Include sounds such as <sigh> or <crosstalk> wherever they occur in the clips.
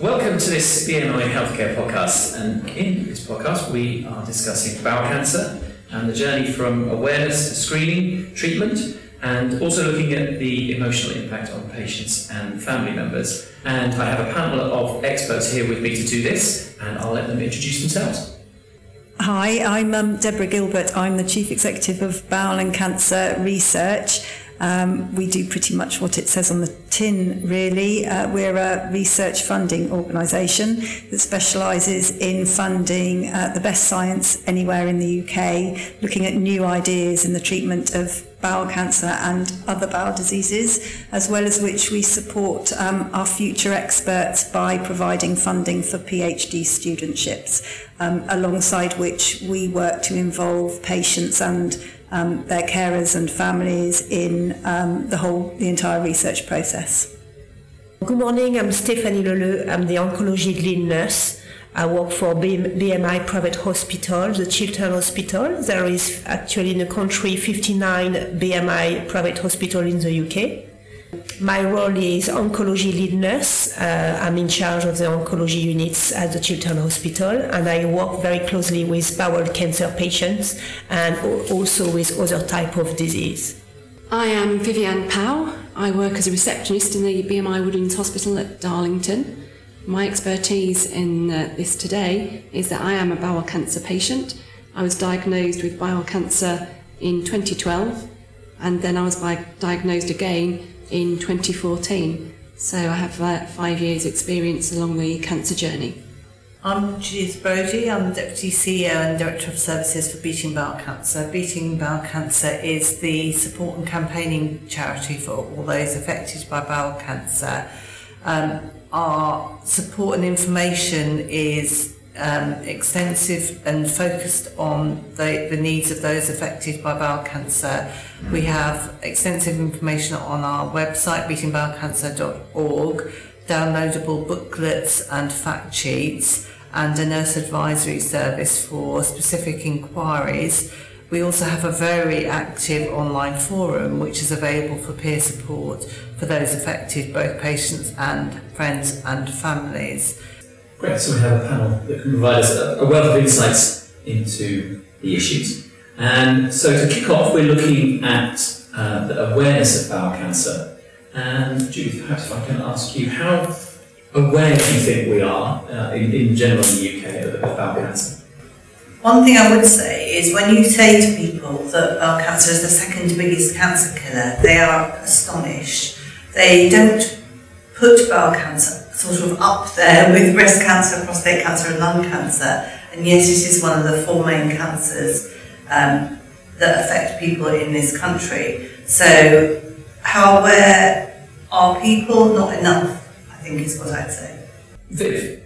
Welcome to this BMI Healthcare podcast. And in this podcast, we are discussing bowel cancer and the journey from awareness to screening, treatment, and also looking at the emotional impact on patients and family members. And I have a panel of experts here with me to do this, and I'll let them introduce themselves. Hi, I'm um, Deborah Gilbert. I'm the Chief Executive of Bowel and Cancer Research. Um, we do pretty much what it says on the tin, really. Uh, we're a research funding organisation that specialises in funding uh, the best science anywhere in the UK, looking at new ideas in the treatment of bowel cancer and other bowel diseases, as well as which we support um, our future experts by providing funding for PhD studentships, um, alongside which we work to involve patients and um, their carers and families in um, the whole, the entire research process. Good morning, I'm Stephanie Leleu. I'm the oncology lead nurse. I work for BMI Private Hospital, the Chiltern Hospital. There is actually in the country 59 BMI private hospital in the UK. My role is oncology lead nurse. Uh, I'm in charge of the oncology units at the Chiltern Hospital, and I work very closely with bowel cancer patients and also with other type of disease. I am Vivianne Pow. I work as a receptionist in the BMI Woodlands Hospital at Darlington. My expertise in uh, this today is that I am a bowel cancer patient. I was diagnosed with bowel cancer in 2012, and then I was diagnosed again in 2014. So I have uh, five years' experience along the cancer journey. I'm Judith Brodie. I'm the Deputy CEO and Director of Services for Beating Bowel Cancer. Beating Bowel Cancer is the support and campaigning charity for all those affected by bowel cancer. Um, our support and information is um, extensive and focused on the, the needs of those affected by bowel cancer. We have extensive information on our website, beatingbowelcancer.org, downloadable booklets and fact sheets, and a nurse advisory service for specific inquiries. We also have a very active online forum which is available for peer support for those affected, both patients and friends and families. Great, so we have a panel that can provide us a wealth of insights into the issues. And so to kick off, we're looking at uh, the awareness of bowel cancer. And Judith, perhaps if I can ask you, how aware do you think we are uh, in, in general in the UK of, of bowel cancer? One thing I would say is when you say to people that bowel cancer is the second biggest cancer killer, they are astonished. They don't put bowel cancer sort of up there <laughs> with breast cancer, prostate cancer, and lung cancer. And yet, it is one of the four main cancers um, that affect people in this country. So, how aware are people? Not enough, I think, is what I'd say. Viv,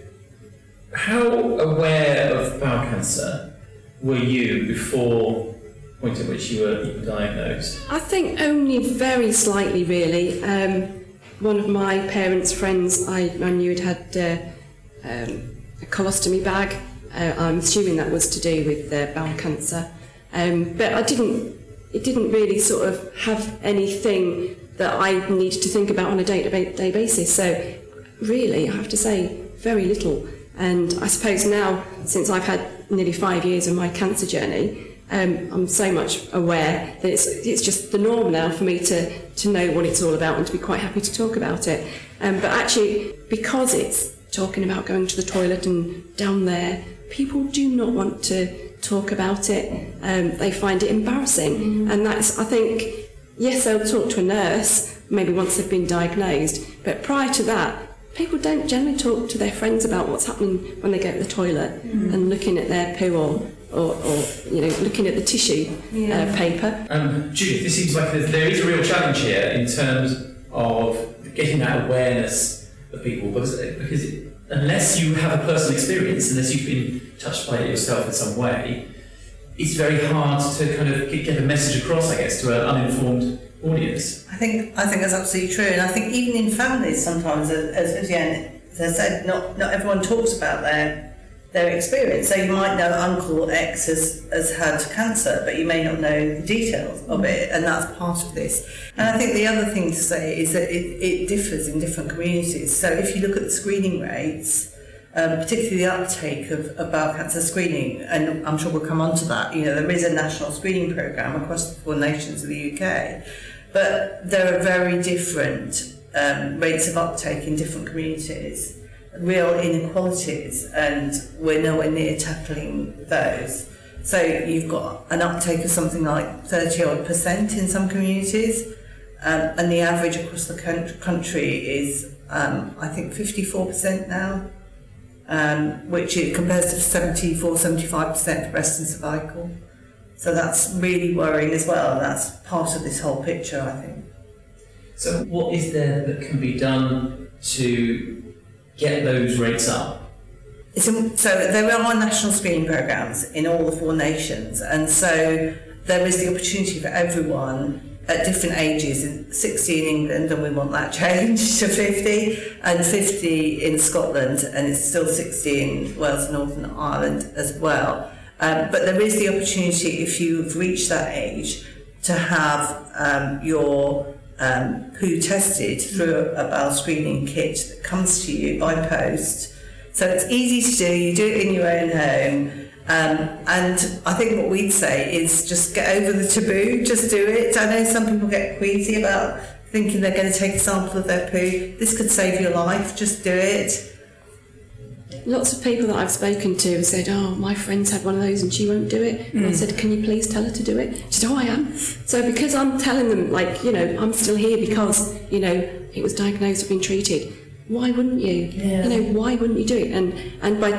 how aware of bowel cancer were you before the point at which you were, you were diagnosed? I think only very slightly, really. Um, one of my parents' friends I, I knew had had uh, um, a colostomy bag. Uh, I'm assuming that was to do with uh, bowel cancer. Um, but I didn't, it didn't really sort of have anything that I needed to think about on a day-to-day basis. So really, I have to say, very little. And I suppose now, since I've had nearly five years of my cancer journey, um, I'm so much aware that it's, it's just the norm now for me to, to know what it's all about and to be quite happy to talk about it. Um, but actually, because it's talking about going to the toilet and down there, people do not want to talk about it. Um, they find it embarrassing. Mm. And that's, I think, yes, they'll talk to a nurse, maybe once they've been diagnosed, but prior to that, people don't generally talk to their friends about what's happening when they go to the toilet mm. and looking at their poo or or, or you know, looking at the tissue uh, yeah. uh, paper. Um, Judith, this seems like there is a real challenge here in terms of getting that awareness of people because, because it, unless you have a personal experience, unless you've been touched by it yourself in some way, it's very hard to kind of get a message across, I guess, to an uninformed audience. I think I think that's absolutely true, and I think even in families sometimes, as, as Vivianne has said, not not everyone talks about their their experience. So you might know Uncle X has, has had cancer, but you may not know the details of it, and that's part of this. And I think the other thing to say is that it, it differs in different communities. So if you look at the screening rates, um, particularly the uptake of, of bowel cancer screening, and I'm sure we'll come on to that, you know, there is a national screening programme across the four nations of the UK, but there are very different um, rates of uptake in different communities, real inequalities, and we're nowhere near tackling those. So you've got an uptake of something like 30 odd percent in some communities, um, and the average across the country is, um, I think, 54% now um, which it compares to 74, 75% for breast and cervical. So that's really worrying as well. That's part of this whole picture, I think. So, what is there that can be done to get those rates up? so, there are national screening programs in all the four nations, and so there is the opportunity for everyone at different ages, 60 in England, and we want that <laughs> changed to 50, and 50 in Scotland, and it's still 60 in Wales and Northern Ireland as well. Um, but there is the opportunity, if you've reached that age, to have um, your um, tested through a bowel screening kit that comes to you by post. So it's easy to do, you do it in your own home. Um, and I think what we'd say is just get over the taboo, just do it. I know some people get queasy about thinking they're going to take a sample of their poo. This could save your life, just do it. Lots of people that I've spoken to have said, Oh, my friend's had one of those and she won't do it. Mm. And I said, Can you please tell her to do it? She said, Oh, I am. So because I'm telling them, like, you know, I'm still here because, you know, it was diagnosed, I've been treated, why wouldn't you? Yeah. You know, why wouldn't you do it? And and by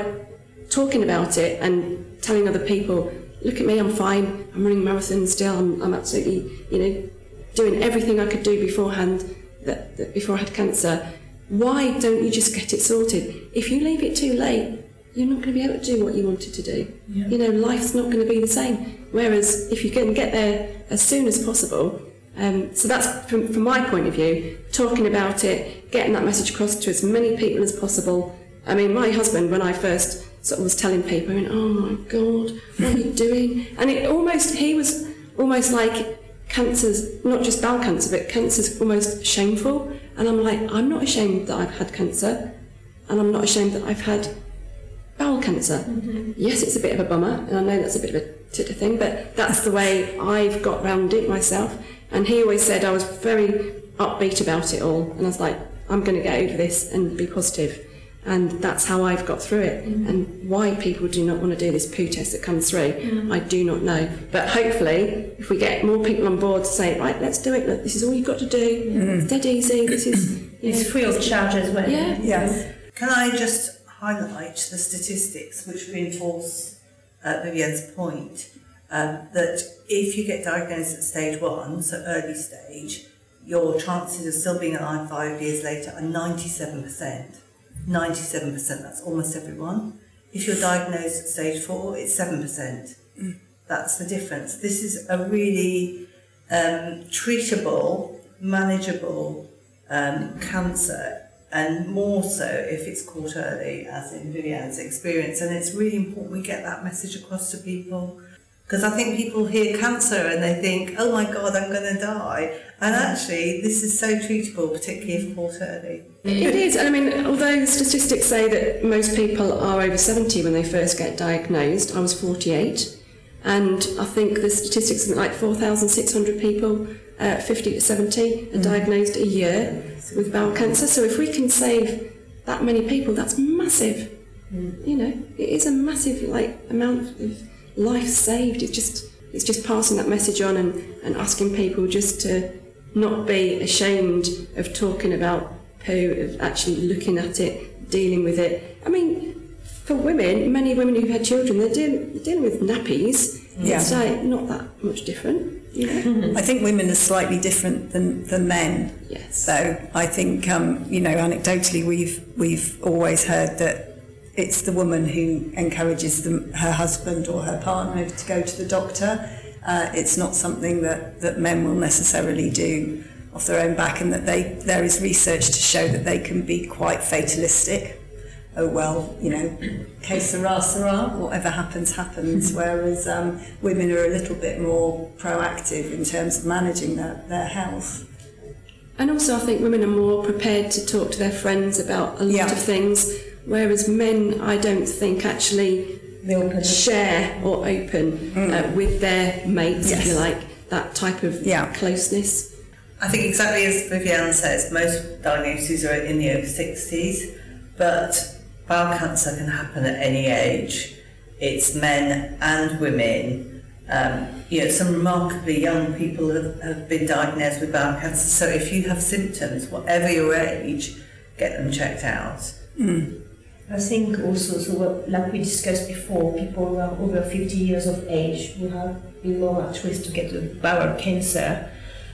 talking about it and telling other people, look at me, I'm fine, I'm running marathons still, I'm, I'm absolutely, you know, doing everything I could do beforehand that, that before I had cancer. Why don't you just get it sorted? If you leave it too late, you're not going to be able to do what you wanted to do. Yeah. You know, life's not going to be the same. Whereas if you can get there as soon as possible, um, so that's from, from my point of view, talking about it, getting that message across to as many people as possible. I mean, my husband, when I first sort of was telling people, I went, oh my God, what are you <laughs> doing? And it almost, he was almost like cancer's, not just bowel cancer, but cancer's almost shameful. And I'm like, I'm not ashamed that I've had cancer, and I'm not ashamed that I've had bowel cancer. Mm-hmm. Yes, it's a bit of a bummer, and I know that's a bit of a titter thing, but that's the way I've got round it myself. And he always said I was very upbeat about it all, and I was like, I'm going to get over this and be positive and that's how I've got through it. Mm. And why people do not want to do this poo test that comes through, mm. I do not know. But hopefully, if we get more people on board to say, right, let's do it. Look, this is all you've got to do. Mm. It's dead easy. This is it's free of charge as well. Yeah. Yes. Can I just highlight the statistics which reinforce uh, Vivianne's point um, that if you get diagnosed at stage one, so early stage, your chances of still being alive five years later are ninety seven percent. 97%, that's almost everyone. If you're diagnosed at stage four, it's 7%. Mm. That's the difference. This is a really um, treatable, manageable um, cancer, and more so if it's caught early, as in Vivianne's experience. And it's really important we get that message across to people because I think people hear cancer and they think, oh my God, I'm going to die. And actually, this is so treatable, particularly if caught early. It is. And I mean, although statistics say that most people are over 70 when they first get diagnosed, I was 48. And I think the statistics are like 4,600 people, uh, 50 to 70, are mm. diagnosed a year with bowel cancer. So if we can save that many people, that's massive. Mm. You know, it is a massive like amount of life saved. It's just it's just passing that message on and, and asking people just to not be ashamed of talking about poo, of actually looking at it, dealing with it. I mean, for women, many women who've had children, they're dealing, dealing with nappies. Yeah. It's like not that much different. You know? I think women are slightly different than, than men. Yes. So I think um, you know, anecdotally, we've we've always heard that it's the woman who encourages her husband or her partner to go to the doctor. Uh, it's not something that, that men will necessarily do off their own back, and that they there is research to show that they can be quite fatalistic. oh well, you know, que sera, sera, whatever happens, happens. Whereas um, women are a little bit more proactive in terms of managing their, their health. And also, I think women are more prepared to talk to their friends about a lot Yeah. of things, whereas men, I don't think, actually They open up. share or open uh, with their mates, if you like, that type of Yeah. closeness. I think exactly as Vivianne says, most diagnoses are in the over 60s, but bowel cancer can happen at any age. It's men and women. Um, you know, some remarkably young people have, have been diagnosed with bowel cancer. So if you have symptoms, whatever your age, get them checked out. I think also, so what, like we discussed before, people who are over 50 years of age will have been more at risk to get the bowel cancer.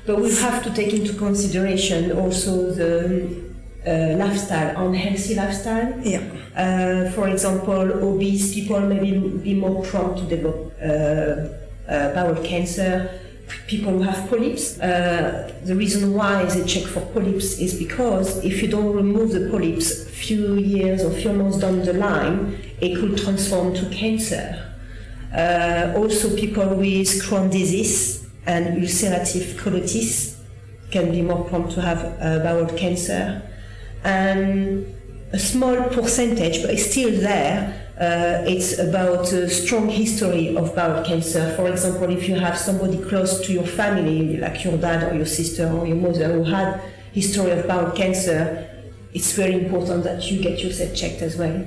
But we have to take into consideration also the uh, lifestyle, unhealthy lifestyle. Yeah. Uh, for example, obese people may be, be more prone to develop uh, uh, bowel cancer. People who have polyps. Uh, the reason why they check for polyps is because if you don't remove the polyps, few years or few months down the line, it could transform to cancer. Uh, also, people with Crohn's disease and ulcerative colitis can be more prone to have uh, bowel cancer. And a small percentage, but it's still there. Uh, it's about a strong history of bowel cancer. For example, if you have somebody close to your family, like your dad or your sister or your mother, who had history of bowel cancer, it's very important that you get yourself checked as well.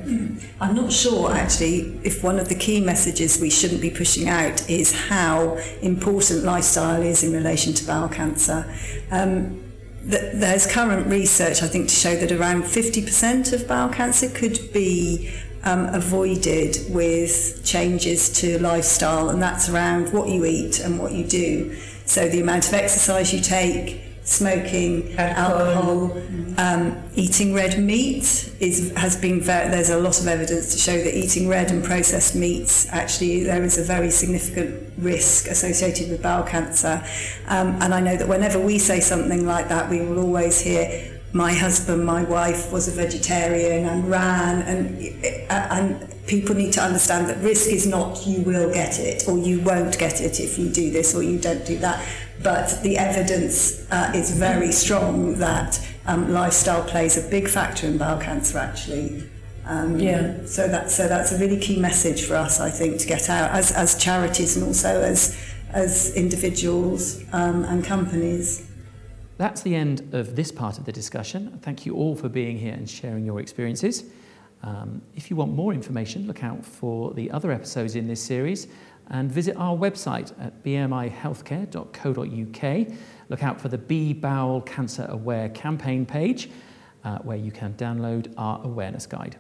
I'm not sure actually if one of the key messages we shouldn't be pushing out is how important lifestyle is in relation to bowel cancer. Um, th- there's current research, I think, to show that around 50% of bowel cancer could be um, avoided with changes to lifestyle, and that's around what you eat and what you do. So the amount of exercise you take, smoking, Alcohol. alcohol, um, eating red meat is has been very, there's a lot of evidence to show that eating red and processed meats actually there is a very significant risk associated with bowel cancer um, and I know that whenever we say something like that we will always hear my husband my wife was a vegetarian and ran and and people need to understand that risk is not you will get it or you won't get it if you do this or you don't do that but the evidence uh, is very strong that um, lifestyle plays a big factor in bowel cancer actually. Um, Yeah. So that's so that's a really key message for us, I think, to get out as, as charities and also as as individuals um, and companies. That's the end of this part of the discussion. Thank you all for being here and sharing your experiences. Um, if you want more information, look out for the other episodes in this series and visit our website at bmihealthcare.co.uk. Look out for the Be Bowel Cancer Aware campaign page uh, where you can download our awareness guide.